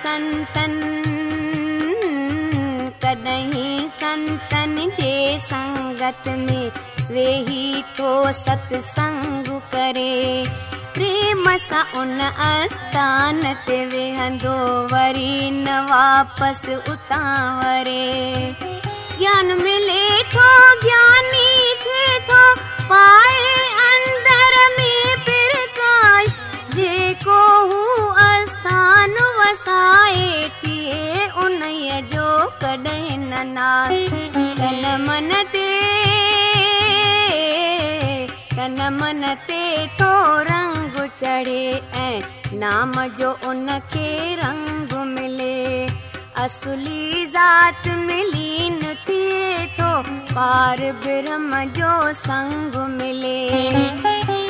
संतन कॾहिं संतन जे संगत में वेही थो सत्संग करे। प्रेम सां उन आस्थान ते वेहंदो वरी न वापसि उतां वरे ज्ञान मिले ज्ञानी में हू آسٿان وسائي ٿئي ان جو ڪڏهن نه ناس. تن من تي تن من تي ٿو رنگ چڙهي ۽ نام جو ان کي رنگ ملي. اصلي ذات ملي نه ٿئي ٿو پار برهم جو سنگ ملي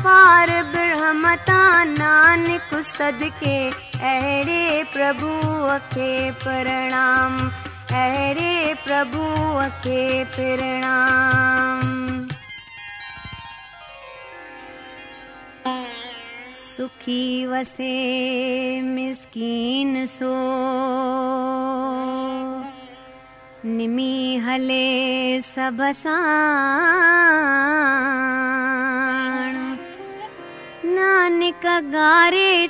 पार ब्रह्मता नानक नानसे अरे प्रभुखे प्रणम अरे प्रभुखे प्रणाम। सुखी वसे मिस्किन सो निमी निमिले स गारे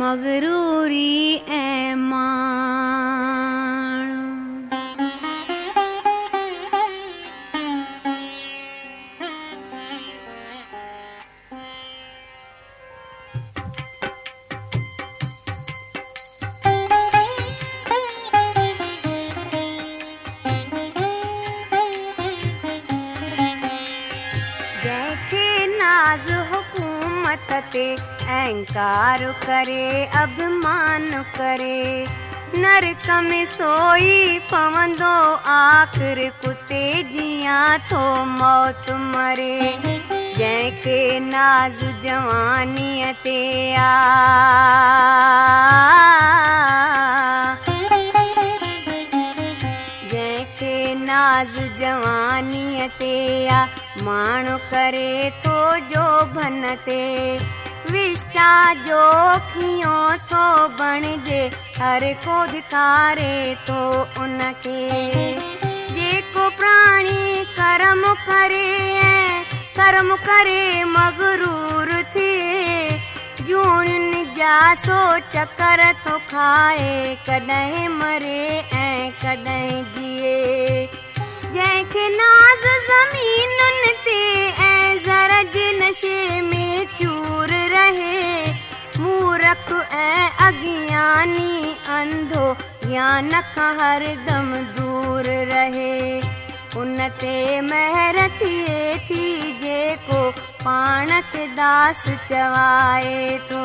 मगरू ए حڪومت تي اهنڪار ڪري اڀمان ڪري. نرڪ ۾ سوئي پوندو آخر ڪتي ٿو موت مري. جنهن کي ناز جوانيءَ تي آ. جنهن کي ناز جوانيءَ تي آ माण्हू करे थो जो भन ते विष्टा जो कीअं थो बणिजे, हर को धिकारे थो उनखे जेको प्राणी कर्म करे कर्म करे मगरूर थिए जूणियुनि जा सो चकर थो खाए, कॾहिं मरे ऐं कॾहिं जिए। जंहिंखे नाज़ ज़मीनुनि ते ऐं ज़र जे नशे में चूर रहे। मूरख ऐं अज्ञानी अंधो या नख हरदम दूर रहे। उन ते महर थिए थी जेको पाण खे दास चवाए थो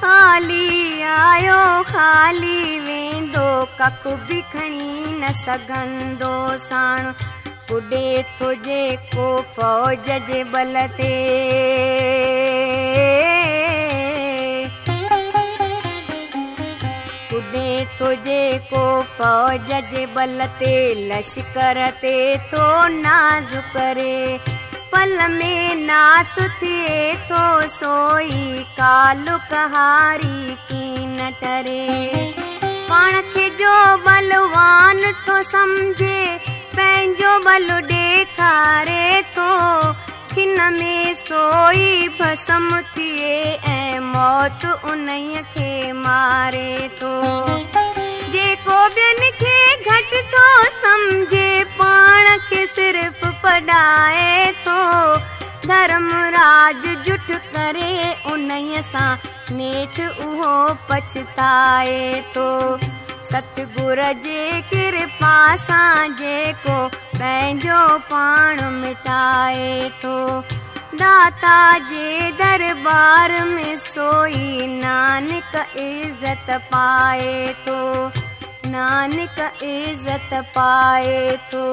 خالي آيو خالي ويندو ڪک به کڻي نه سگهندو ساڻ. پڄي ٿو فوج جي بل تي. پڄي ٿو جيڪو فوج جي بل تي لشڪر تي ٿو ناز ڪري پل ۾ ناس ٿئي ٿو سوئي ڪال ڪهاري ڪين ٽري. پاڻ کي جو بلوان ٿو سمجهي پنهنجو بل ڏيکاري ٿو کن ۾ سوئي ڀسم ٿئي ۽ موت انهيءَ کي ماري ٿو جيڪو ٻين کي گهٽ ٿو سمجهي پاڻ کي صرف پڙهائي ٿو ڌرم راج جٺ ڪري ان سان نيٺ اهو پڇتائي ٿو ستگرو جي ڪرپا سان جيڪو پنهنجو پاڻ مٽائي ٿو दाता जे दरबार में सोई नानक इज़त पाए थो नानक इज़त पाए थो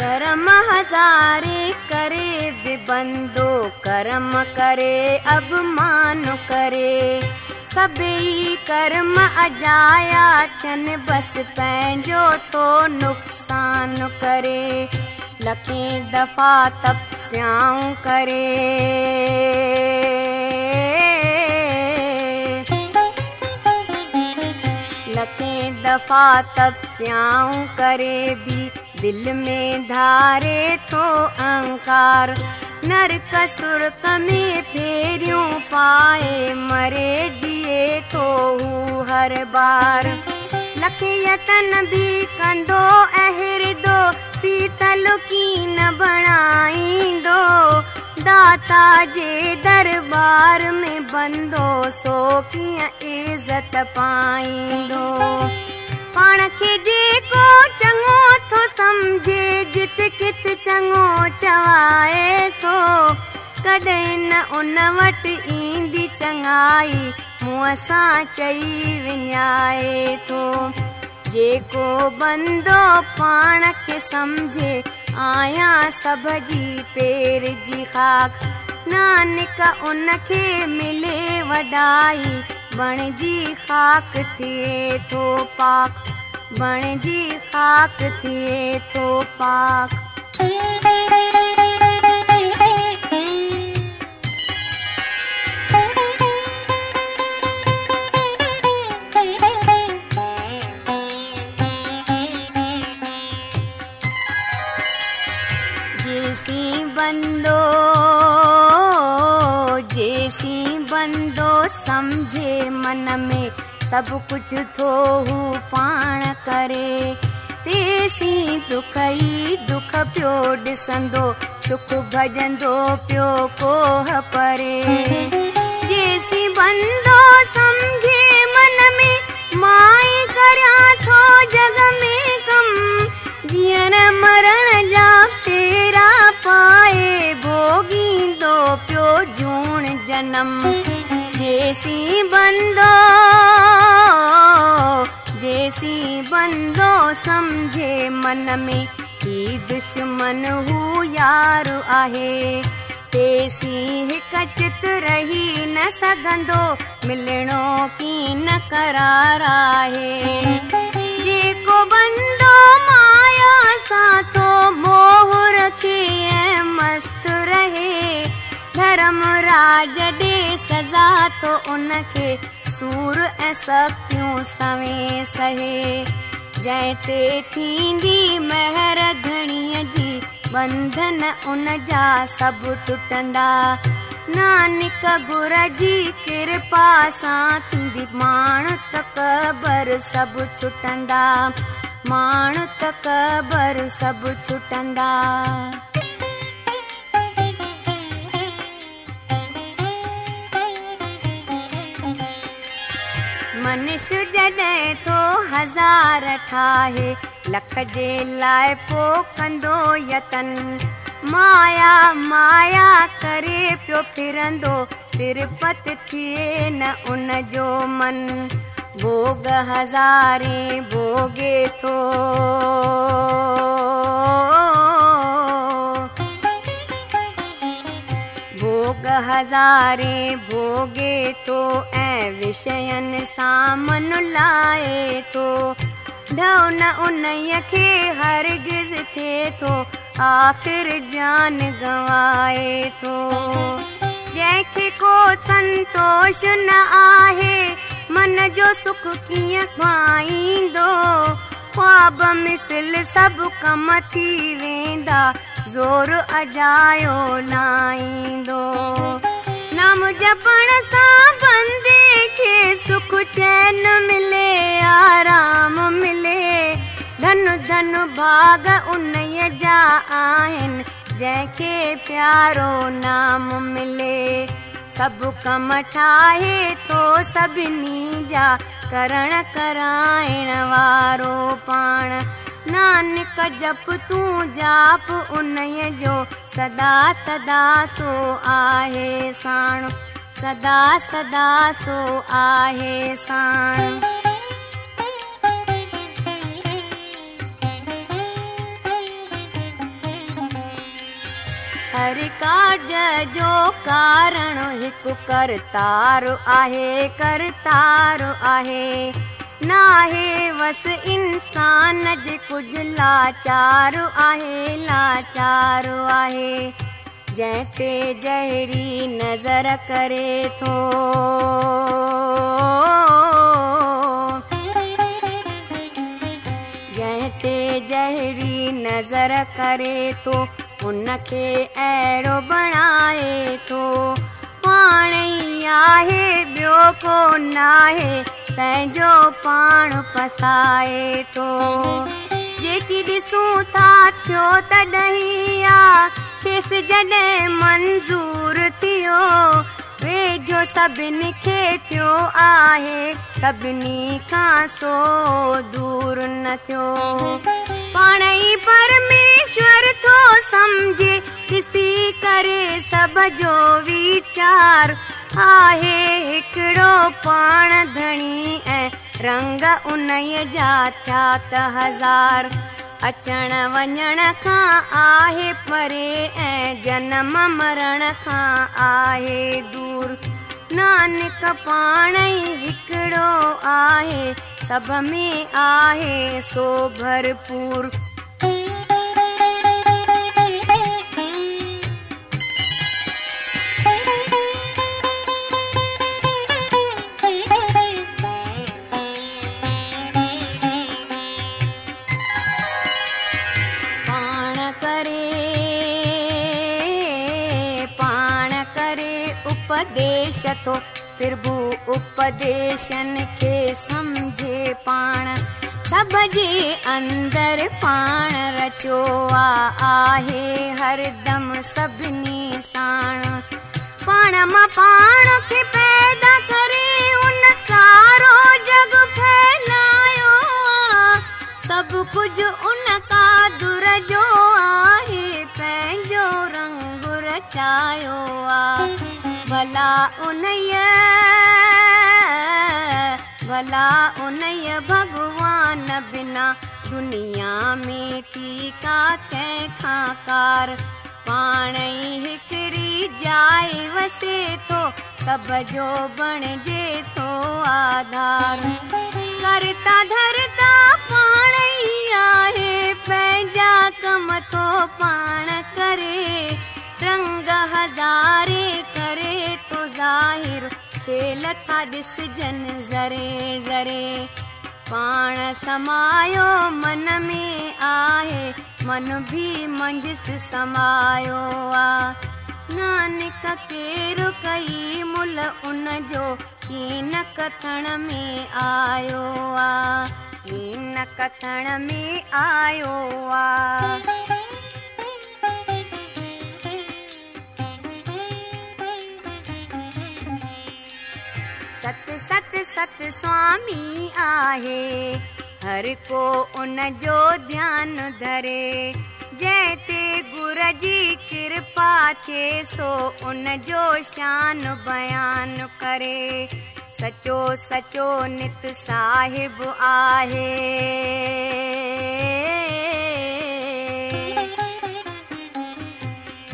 करम हज़ारे करे बि बंदो करम करे अबमान करे سڀئي ڪرم اجايا ٿين بس پنهنجو ٿو نقصان ڪري. لکين دفعا تپسيائون ڪري. لکين دفعا تپسيائون ڪري به دل ۾ ڌاري ٿو اهنڪار نرڪ سرڪ ۾ فيريون پائي مري جيئي ٿو هو هر بار. لک يتن به ڪندو اهردو شيتل ڪين بڻائيندو داتا جي درٻار ۾ بندو سو ڪيئن عزت پائيندو پاڻ کي جيڪو چڱو ٿو سمجهي جت ڪت چڱو چوائي ٿو. ڪڏهن نه ان وٽ ايندي چڱائي منهن سان چئي وڃائي ٿو. جيڪو بندو پاڻ کي سمجهي آهيان سڀ جي پير جي کاڪ. نانڪ ان کي ملي وڏائي بڻ جي کاڪ ٿئي ٿو پاڪ. بڻ جي کاڪ ٿئي ٿو پاڪ سڀ ڪجهه ٿو هو پاڻ ڪري. تيسي دک ئي دک پيو ڏسندو سک ڀجندو پيو ڪوه پري. جيسي بندو سمجهي من ۾ مائي ڪريان ٿو جڳ ۾ ڪم. جيئڻ مرڻ جا ڦيرا پائي ڀوگيندو پيو جوڻ جنم जेसी बंदो जेसी बंदो सम्झे मन में ही दुश्मन हू यार आहे। तेसी हिकु चित रही न सघंदो मिलणो की न करार आहे। जेको बंदो माया सां रखे ऐं मस्तु रहे سزا ٿو ان کي سور ۽ سختيون سوي سهي؟ تي ٿيندي گهڻيءَ جي بنڌن ان جا سڀ ٽٽندا. نانڪ گر جي ڪرپا سان ٿيندي ماڻ ته قبر سڀ ڇٽندا. ماڻ ڇٽندا منشيه جڏهن ٿو هزار ٺاهي لک جي لاءِ پوءِ ڪندو يتن. مايا مايا ڪري پيو ڦرندو ترپت ٿئي نه ان جو من. ڀوڳ هزاري ڀوڳي ٿو ڀوڳ هزاري ڀوڳي ٿو ۽ وشين سان من لاءِ ٿو نه ان کي هرگز ٿئي ٿو آخر جان گوائي ٿو جنهن کي ڪو سنتوش نه آهي من جو سک ڪيئن پائيندو کواب مسل سڀ ڪم ٿي ويندا زور اجايو لائيندو نام جپڻ سان بندي کي سک چين ملي آرام ملي. ڌن ڌن ڀاڳ ان جا آهن جنهن کي پيارو نام ملي. سڀ ڪم ٺاهي ٿو سڀني جا ڪرڻ ڪرائڻ وارو پاڻ نانڪ جپ تون جاپ ان جو سدا سدا سو آهي ساڻ. سدا سدا سو آهي ساڻ. هر ڪارج جو ڪارڻ هڪ ڪرتار آهي ڪرتار آهي ناهي وس انسان جي ڪجهه لاچار آهي لاچار آهي. جنهن نظر ڪري ٿو. جنهن تي جهڙي نظر ڪري ٿو ان کي اهڙو بڻائي ٿو آهي ٻيو ڪو ناهي. پنهنجو پاڻ پسائي ٿو. جيڪي ڏسون ٿا ٿيو تڏهن آهي کيس جڏهن منظور ٿيو ويجهو سڀني کي ٿيو آهي سڀني کان سو دور نه ٿيو. پاڻ ئي پرميشور ٿو سمجهي ويچار آهي. هڪڙو پاڻ ڌڻي ۽ رنگ ان جا ٿيا ته هزار اچڻ وڃڻ کان آهي پري ۽ جنم مرڻ کان آهي دور. نانڪ پاڻ ئي هڪڙو آهي سڀ ۾ آهي سو ڀرپور उपदेश थो प्रभु उपदेशन खे सम्झे पाण। सभ जे अंदरि पाण रचो आ आहे हरदम सभिनी साण। पाण माँ पाण खे पैदा करे, उन सारो जग फैलायो। आहे सभु कुझु उन कादुर जो आहे पंहिंजो रंग رچايو آهي ڀلا اني ڀلا اني ڀڳوان بنا دنيا ۾ ٿي ڪا ڪنهن کان ڪار پاڻ ئي هڪڙي جاءِ وسي ٿو سڀ جو بڻجي ٿو آڌار. ڪرتا ڌرتا پاڻ ئي آهي پنهنجا ڪم ٿو پاڻ ڪري رنگ هزاري ڪري ٿو ظاهر کيل ٿا ڏسجن زري زري. پاڻ سمايو من ۾ آهي من به منجهس سمايو آهي نانڪ ڪير ڪئي مل ان جو ڪين ڪٿڻ ۾ آيو آهي ڪين ڪٿڻ ۾ آيو آهي सत सत स्वामी आहे। हर को उन जो ध्यानु धरे। जंहिं ते गुर जी कृपा थिए सो उन जो शान बयानु करे। सचो सचो नित साहिब आहे।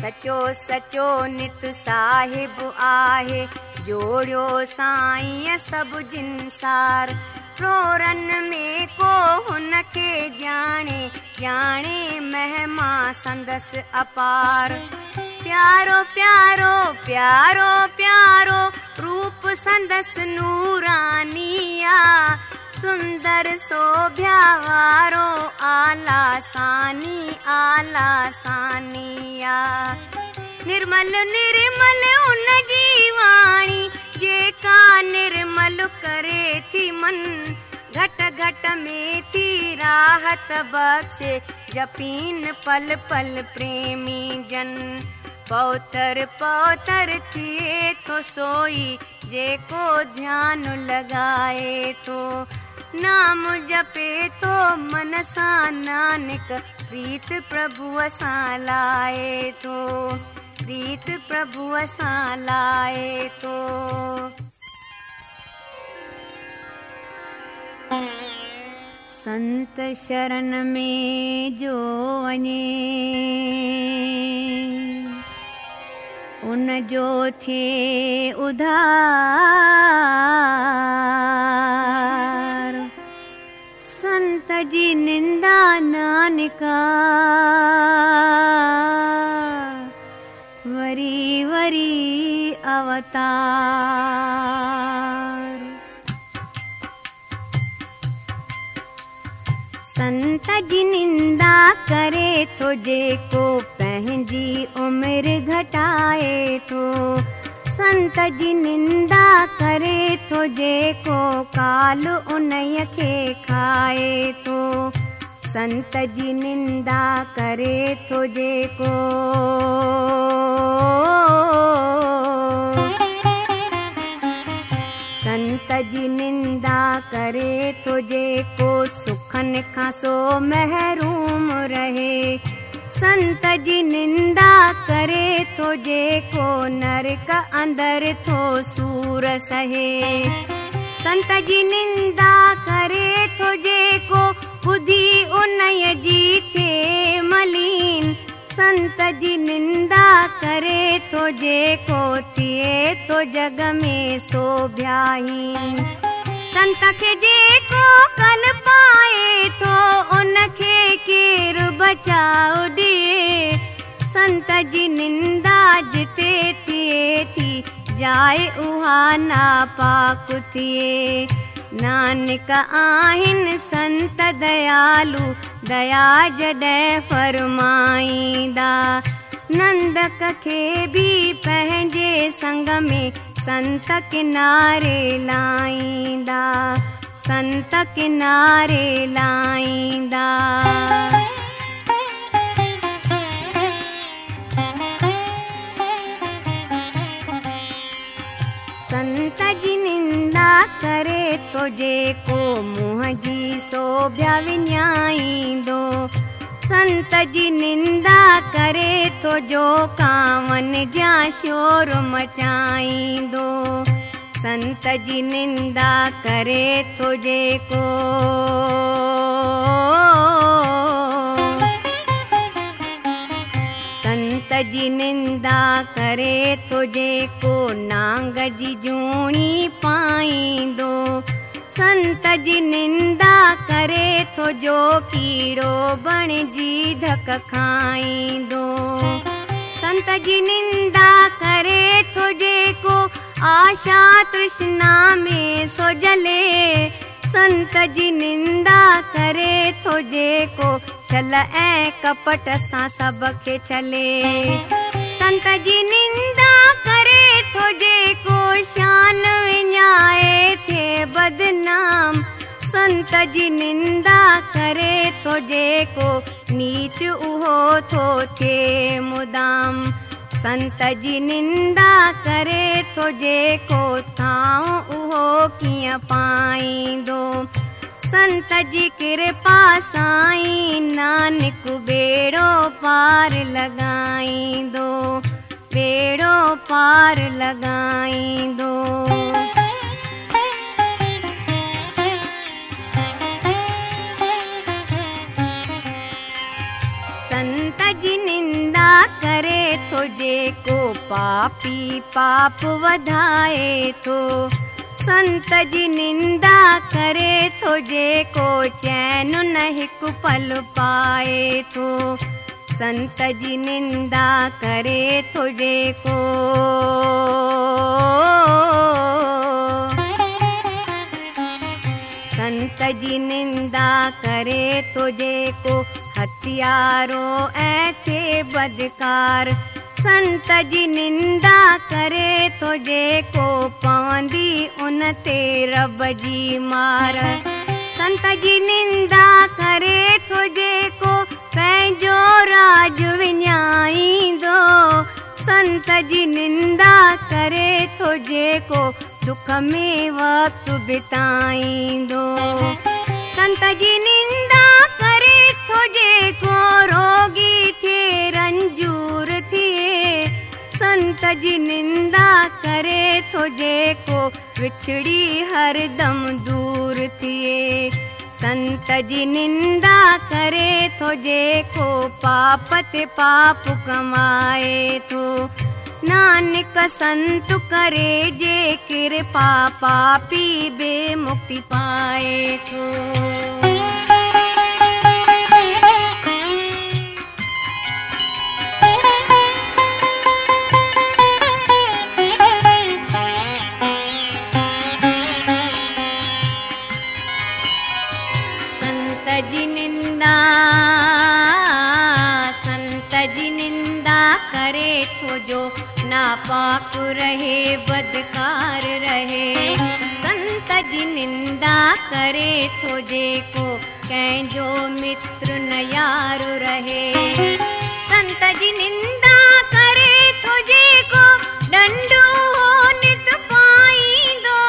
सचो सचो नित साहिब आहे जोड़ियो साईं सभु जिनसार प्रोरन में को हुनखे ॼाणे ॼाणे महिमा संदसि अपार। प्यारो प्यारो प्यारो प्यारो, रूप संदसि नूरानिया सुंदर सोभ्या वारो आला सानी आला सानिया निर्मल निर्मल उन जी वाणी जेका निर्मल करे थी मन, घट घट में थी राहत बख़्शे। जपीन पल पल प्रेमी जन, पौतर पौतर थिए तो सोई। जेको ध्यान लगाए तो नाम जपे तो मन सां नानक। प्रीत प्रभुअ सां लाए थो प्रीत प्रभुअ सां लाए थो संत शरण में जो वञे उन जो थिए उधार। संत जी निंदा नानका اوتار سنت جي نندا ڪري ٿو جيڪو پنهنجي عمر گهٽائي ٿو سنت جي نندا ڪري ٿو جيڪو ڪال انهيءَ کي کائي ٿو سنت جي نندا ڪري ٿو جيڪو جي نندا ڪري ٿو جيڪو سکن کان سو محروم رهي. سنت جي نندا ڪري ٿو جيڪو نرڪ اندر ٿو سور سهي. سنت جي نندا ڪري ٿو جيڪو ٻڌي ان جي ٿئي ملين संत जी निंदा करे थो जेको थिए थो जग में सोभ्याहीन संत खे जेको कल पाए थो उनखे केरु बचाउ ॾिए संत जी निंदा जिते थिए थी, जाए उहा नापाक थिए। नानक आहिनि संत दयालु दया जॾहिं फरमाईंदा। नंदक खे बि पंहिंजे संग में संत किनारे लाईंदा। संत किनारे लाईंदा ڪري ٿو جيڪو منهن جي سوڀيا وڃائيندو. سنت جي نندا ڪري ٿو جو ڪاون جا شور مچائيندو. سنت جي نندا ڪري ٿو جيڪو जी निंदा करे थो जेको नांग जी जूणी पाईंदो। संत जी निंदा करे जो कीड़ो बणिजी धक खाईंदो। संत जी निंदा करे थो जेको आशा तृष्णा में सो जले संत जी निंदा करे थो जेको छल ऐं कपट सां सबके छले। संत जी निंदा करे थो जेको शान विञाए थिए बदनाम। संत जी निंदा करे थो जेको नीच उहो थो थिए मुदाम سنت جي نندا ڪري ٿو جيڪو ٿان اهو ڪيئن پائيندو؟ سنت جي ڪرپا سائين نانڪ ٻيڙو پار لڳائيندو ٻيڙو پار لڳائيندو करे थो जेको पापी पाप वधाए थो संत जी निंदा करे थो जेको चैन न हिकु पल पाए थो संत जी निंदा करे थो जेको संत जी निंदा करे थो जेको हथियारो ऐं थिए बदकार। संत जी निंदा करे थो जेको पवंदी उन ते रब जी मार। संत जी निंदा करे थो जेको पंहिंजो राज विञाईंदो संत जी निंदा करे थो जेको दुख में वक़्तु बिताईंदो संत जी संत जी निंदा करे विछड़ी हरदम दूर संत जी निंदा करे थो जेको पाप ते पाप कमाए थो नानक संत करे जे कृपा पापी बे मुक्ति पाए थो नापाक रहे, बदकार रहे। संत जी निंदा करे थो जेको कंहिंजो मित्र न यार रहे। संत जी निंदा करे थो जेको डंडो हो नित पाईंदो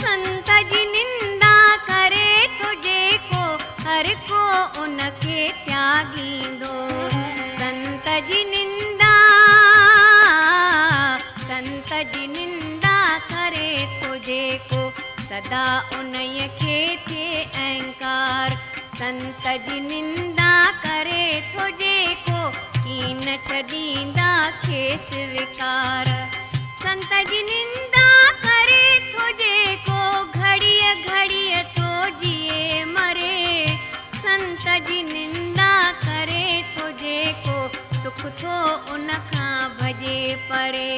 संत जी निंदा करे थो जेको हर को उनखे त्यागींदो संत जी جي نندا ڪري ٿو جيڪو سدا انهيءَ کي ٿئي اهنڪار. سنت جي نندا ڪري ٿو جيڪو ڪين ڇڏيندا کيس وڪار. سنت جي نندا ڪري ٿو جيڪو گهڙيءَ گهڙيءَ ٿو جئي مري. سنت جي نندا ڪري ٿو جيڪو سک ٿو ان کان ڀڄي پري.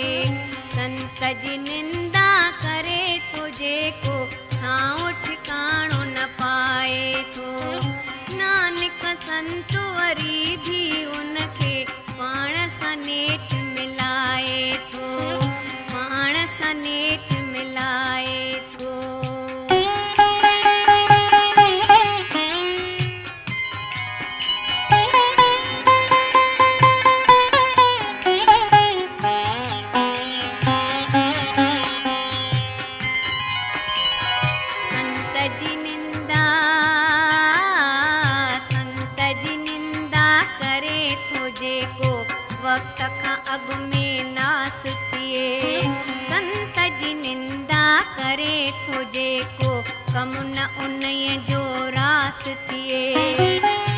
سنت جي نندا ڪري ٿو جيڪو ٺڪاڻو نه پائي ٿو نانڪ سنت وري به ان کي پاڻ سان نيٺ ملائي ٿو پاڻ سان نيٺ ملائي ٿو ۾ ناس ٿئي سنت جي نندا ڪري ٿو جيڪو ڪم نه ان جو راس ٿئي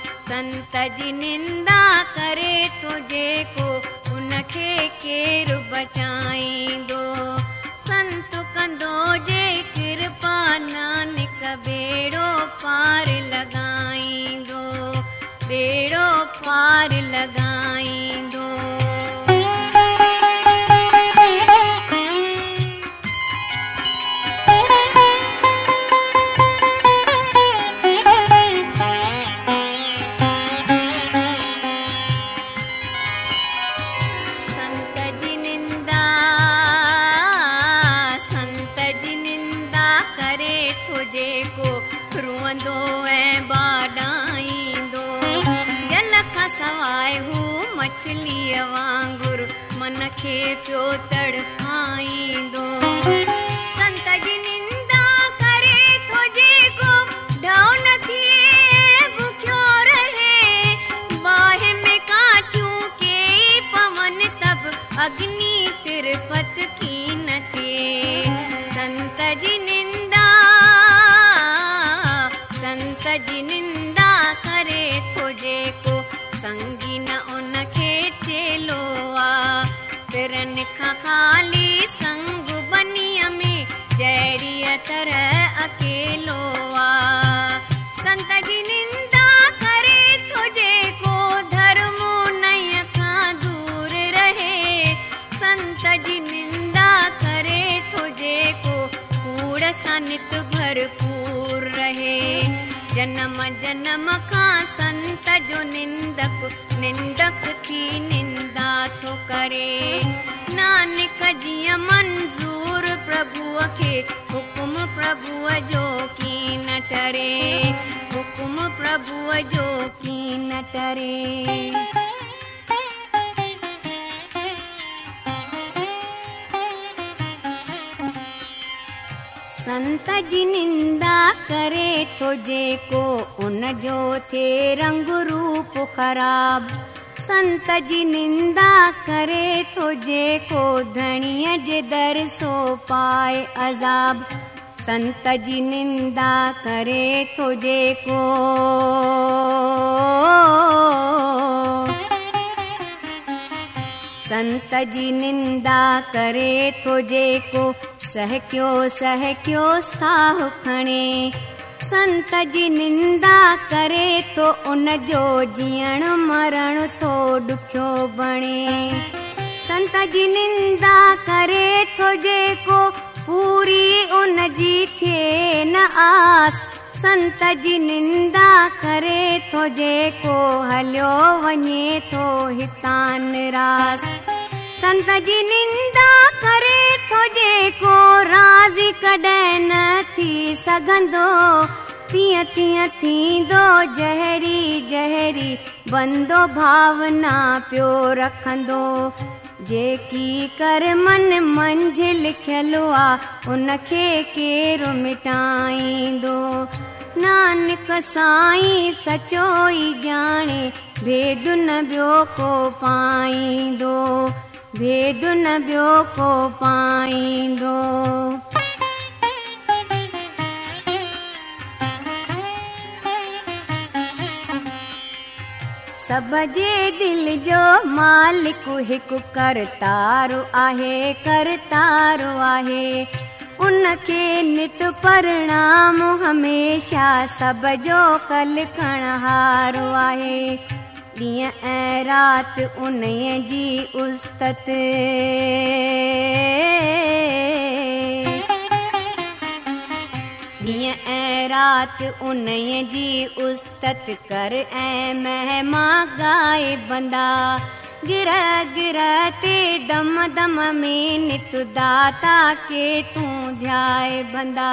سنت جي نندا ڪري ٿو جيڪو ان کي ڪير بچائيندو سنت ڪندو جي ڪرپا نانڪ ٻيڙو پار لڳائيندو ٻيڙو پار لڳائيندو जेको रुअंदो ऐं बाॾाईंदो। जल खां सवाइ हू मछलीअ वांगुरु मन खे पियो तड़फाईंदो। संत जी निंदा करे थो जेको ढओ न थिए बुखियो रहे। बाहि में काठियूं के पवन तब अग्नि तिरपत की न थिए। संत जी निंदा जेको संगी न चेलो आ ख़ाली संग में तरह अकेलो आ संत जी निंदा करे जेको धर्म दूर रहे। संत जी निंदा करे जेको भरपूर रहे। जनम जनम खां संत जो निंदक निंदक थी निंदा थो करे। नानक जीअं मंज़ूर प्रभुअ खे हुकुम प्रभुअ जो की न टरे। जो की न टरे سنت جي نندا ڪري ٿو جيڪو ان جو ٿئي رنگ روپ خراب. سنت جي نندا ڪري ٿو جيڪو ڌڻيءَ جي در سو پائي عذاب. سنت جي نندا ڪري ٿو جيڪو سنت جي نندا ڪري ٿو جيڪو. سهڪيو سهڪيو ساهه کڻي. سنت جي نندا ڪري ٿو ان جو جيئڻ مرڻ ٿو ڏکيو بڻي. سنت جي نندا ڪري ٿو جيڪو پوري ان جي ٿئي نه آس سنت جي نندا ڪري ٿو جيڪو هليو وڃي ٿو هتان نراس سنت جي نندا ڪري ٿو جيڪو راضي ڪڏهن نه ٿي سگهندو. تيئن تيئن ٿيندو جهڙي جهڙي بندو ڀاونا پيو رکندو جيڪي من منجهه لکيل آهي ان کي ڪير مٽائيندو؟ نانڪ سائين سچو ئي ڄاڻي ٻيو ڪو پائيندو؟ ٻيو ڪو پائيندو سڀ جي دل جو مالڪ هڪ ڪرتارو آهي ڪرتارو آهي. ان کي نت پرڻام هميشه سڀ جو ڪل کڻهارو آهي. ڏينهن ۽ رات ان جي استت ڏينهن ۽ رات ان جي استت ڪر ۽ مهما ڳائي بندا. گر گر تي دم دم ۾ نت داتا ڪي تون ڌيائي بندا.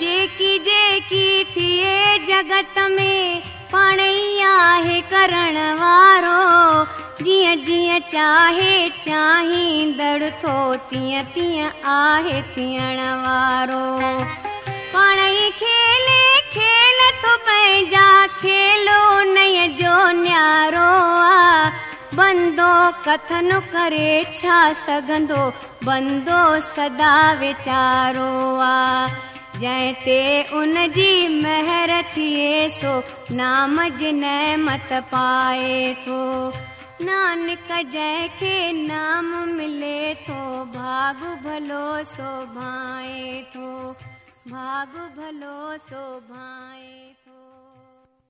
جيڪي جيڪي ٿئي جگت ۾ پاڻ ئي آهي ڪرڻ وارو. جيئن جيئن چاهي چاهيندڙ ٿو تيئن تيئن آهي ٿيڻ وارو ڪٿن ڪري ڇا سگهندو. بندو سدا ويچارو آ. جنهن تي ان جي مهر ٿئي سو نام جي نهمت پائي ٿو. نانڪ جنهن کي نام ملي ٿو ڀاڳ ڀلو भागु भलो शोभाए।